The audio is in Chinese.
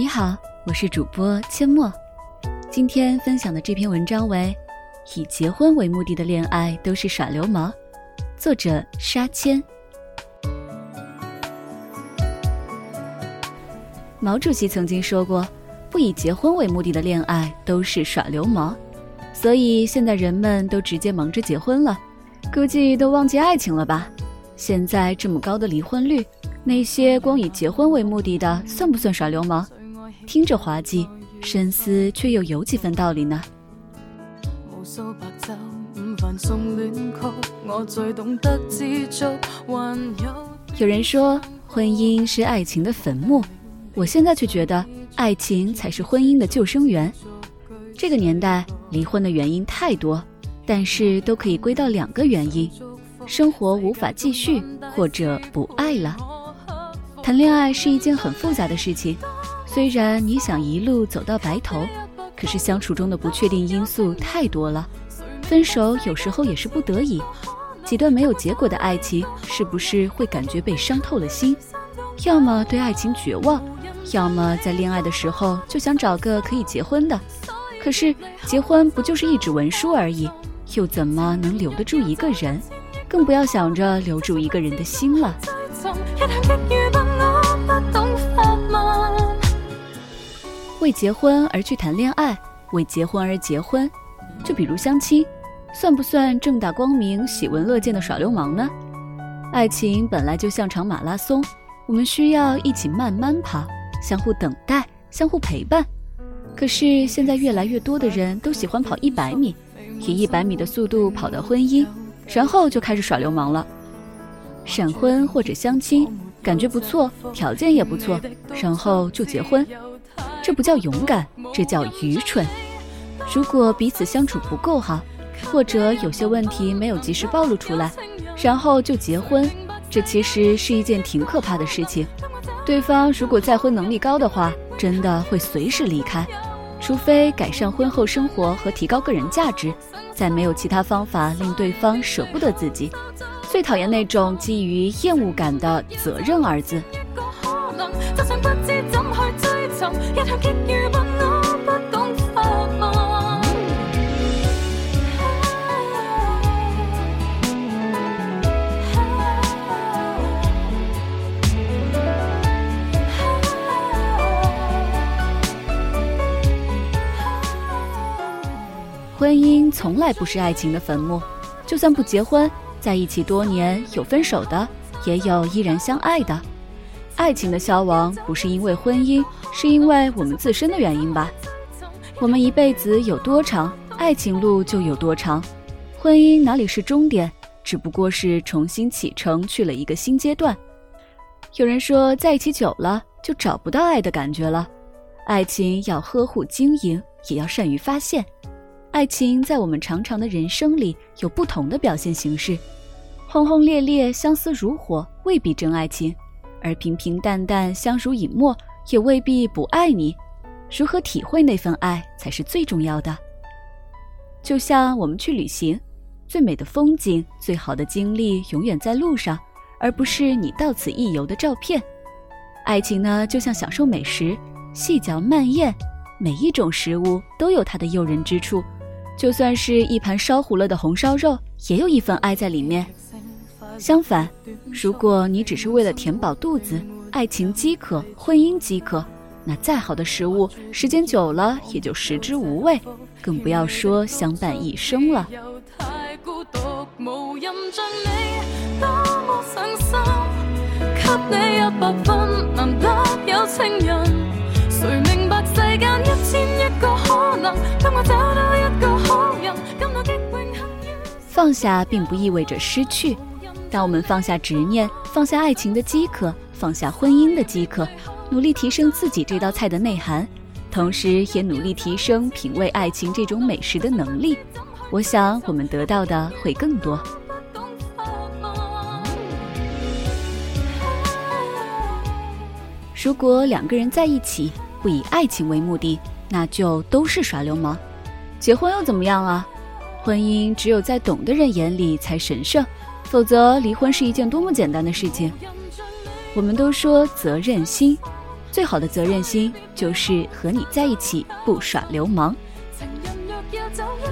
你好，我是主播阡陌。今天分享的这篇文章为《以结婚为目的的恋爱都是耍流氓》，作者沙谦。毛主席曾经说过：“不以结婚为目的的恋爱都是耍流氓。”所以现在人们都直接忙着结婚了，估计都忘记爱情了吧？现在这么高的离婚率，那些光以结婚为目的的，算不算耍流氓？听着滑稽，深思却又有几分道理呢。有人说婚姻是爱情的坟墓，我现在却觉得爱情才是婚姻的救生员。这个年代离婚的原因太多，但是都可以归到两个原因。生活无法继续，或者不爱了。谈恋爱是一件很复杂的事情，虽然你想一路走到白头，可是相处中的不确定因素太多了。分手有时候也是不得已。几段没有结果的爱情，是不是会感觉被伤透了心？要么对爱情绝望，要么在恋爱的时候就想找个可以结婚的。可是结婚不就是一纸文书而已，又怎么能留得住一个人？更不要想着留住一个人的心了。为结婚而去谈恋爱，为结婚而结婚，就比如相亲，算不算正大光明、喜闻乐见的耍流氓呢？爱情本来就像场马拉松，我们需要一起慢慢跑，相互等待，相互陪伴。可是现在越来越多的人都喜欢跑一百米，以一百米的速度跑到婚姻。然后就开始耍流氓了，闪婚或者相亲，感觉不错，条件也不错，然后就结婚，这不叫勇敢，这叫愚蠢。如果彼此相处不够好，或者有些问题没有及时暴露出来，然后就结婚，这其实是一件挺可怕的事情。对方如果再婚能力高的话，真的会随时离开，除非改善婚后生活和提高个人价值。再没有其他方法令对方舍不得自己，最讨厌那种基于厌恶感的“责任”二字。婚姻从来不是爱情的坟墓，就算不结婚，在一起多年，有分手的，也有依然相爱的。爱情的消亡不是因为婚姻，是因为我们自身的原因吧？我们一辈子有多长，爱情路就有多长。婚姻哪里是终点，只不过是重新启程去了一个新阶段。有人说，在一起久了就找不到爱的感觉了。爱情要呵护经营，也要善于发现。爱情在我们长长的人生里有不同的表现形式，轰轰烈烈、相思如火未必真爱情，而平平淡淡、相濡以沫也未必不爱你。如何体会那份爱才是最重要的。就像我们去旅行，最美的风景、最好的经历永远在路上，而不是你到此一游的照片。爱情呢，就像享受美食，细嚼慢咽，每一种食物都有它的诱人之处。就算是一盘烧糊了的红烧肉，也有一份爱在里面。相反，如果你只是为了填饱肚子，爱情饥渴，婚姻饥渴，那再好的食物，时间久了也就食之无味，更不要说相伴一生了。放下并不意味着失去。当我们放下执念，放下爱情的饥渴，放下婚姻的饥渴，努力提升自己这道菜的内涵，同时也努力提升品味爱情这种美食的能力，我想我们得到的会更多。如果两个人在一起不以爱情为目的，那就都是耍流氓。结婚又怎么样啊？婚姻只有在懂的人眼里才神圣，否则离婚是一件多么简单的事情。我们都说责任心，最好的责任心就是和你在一起不耍流氓。情人若要走一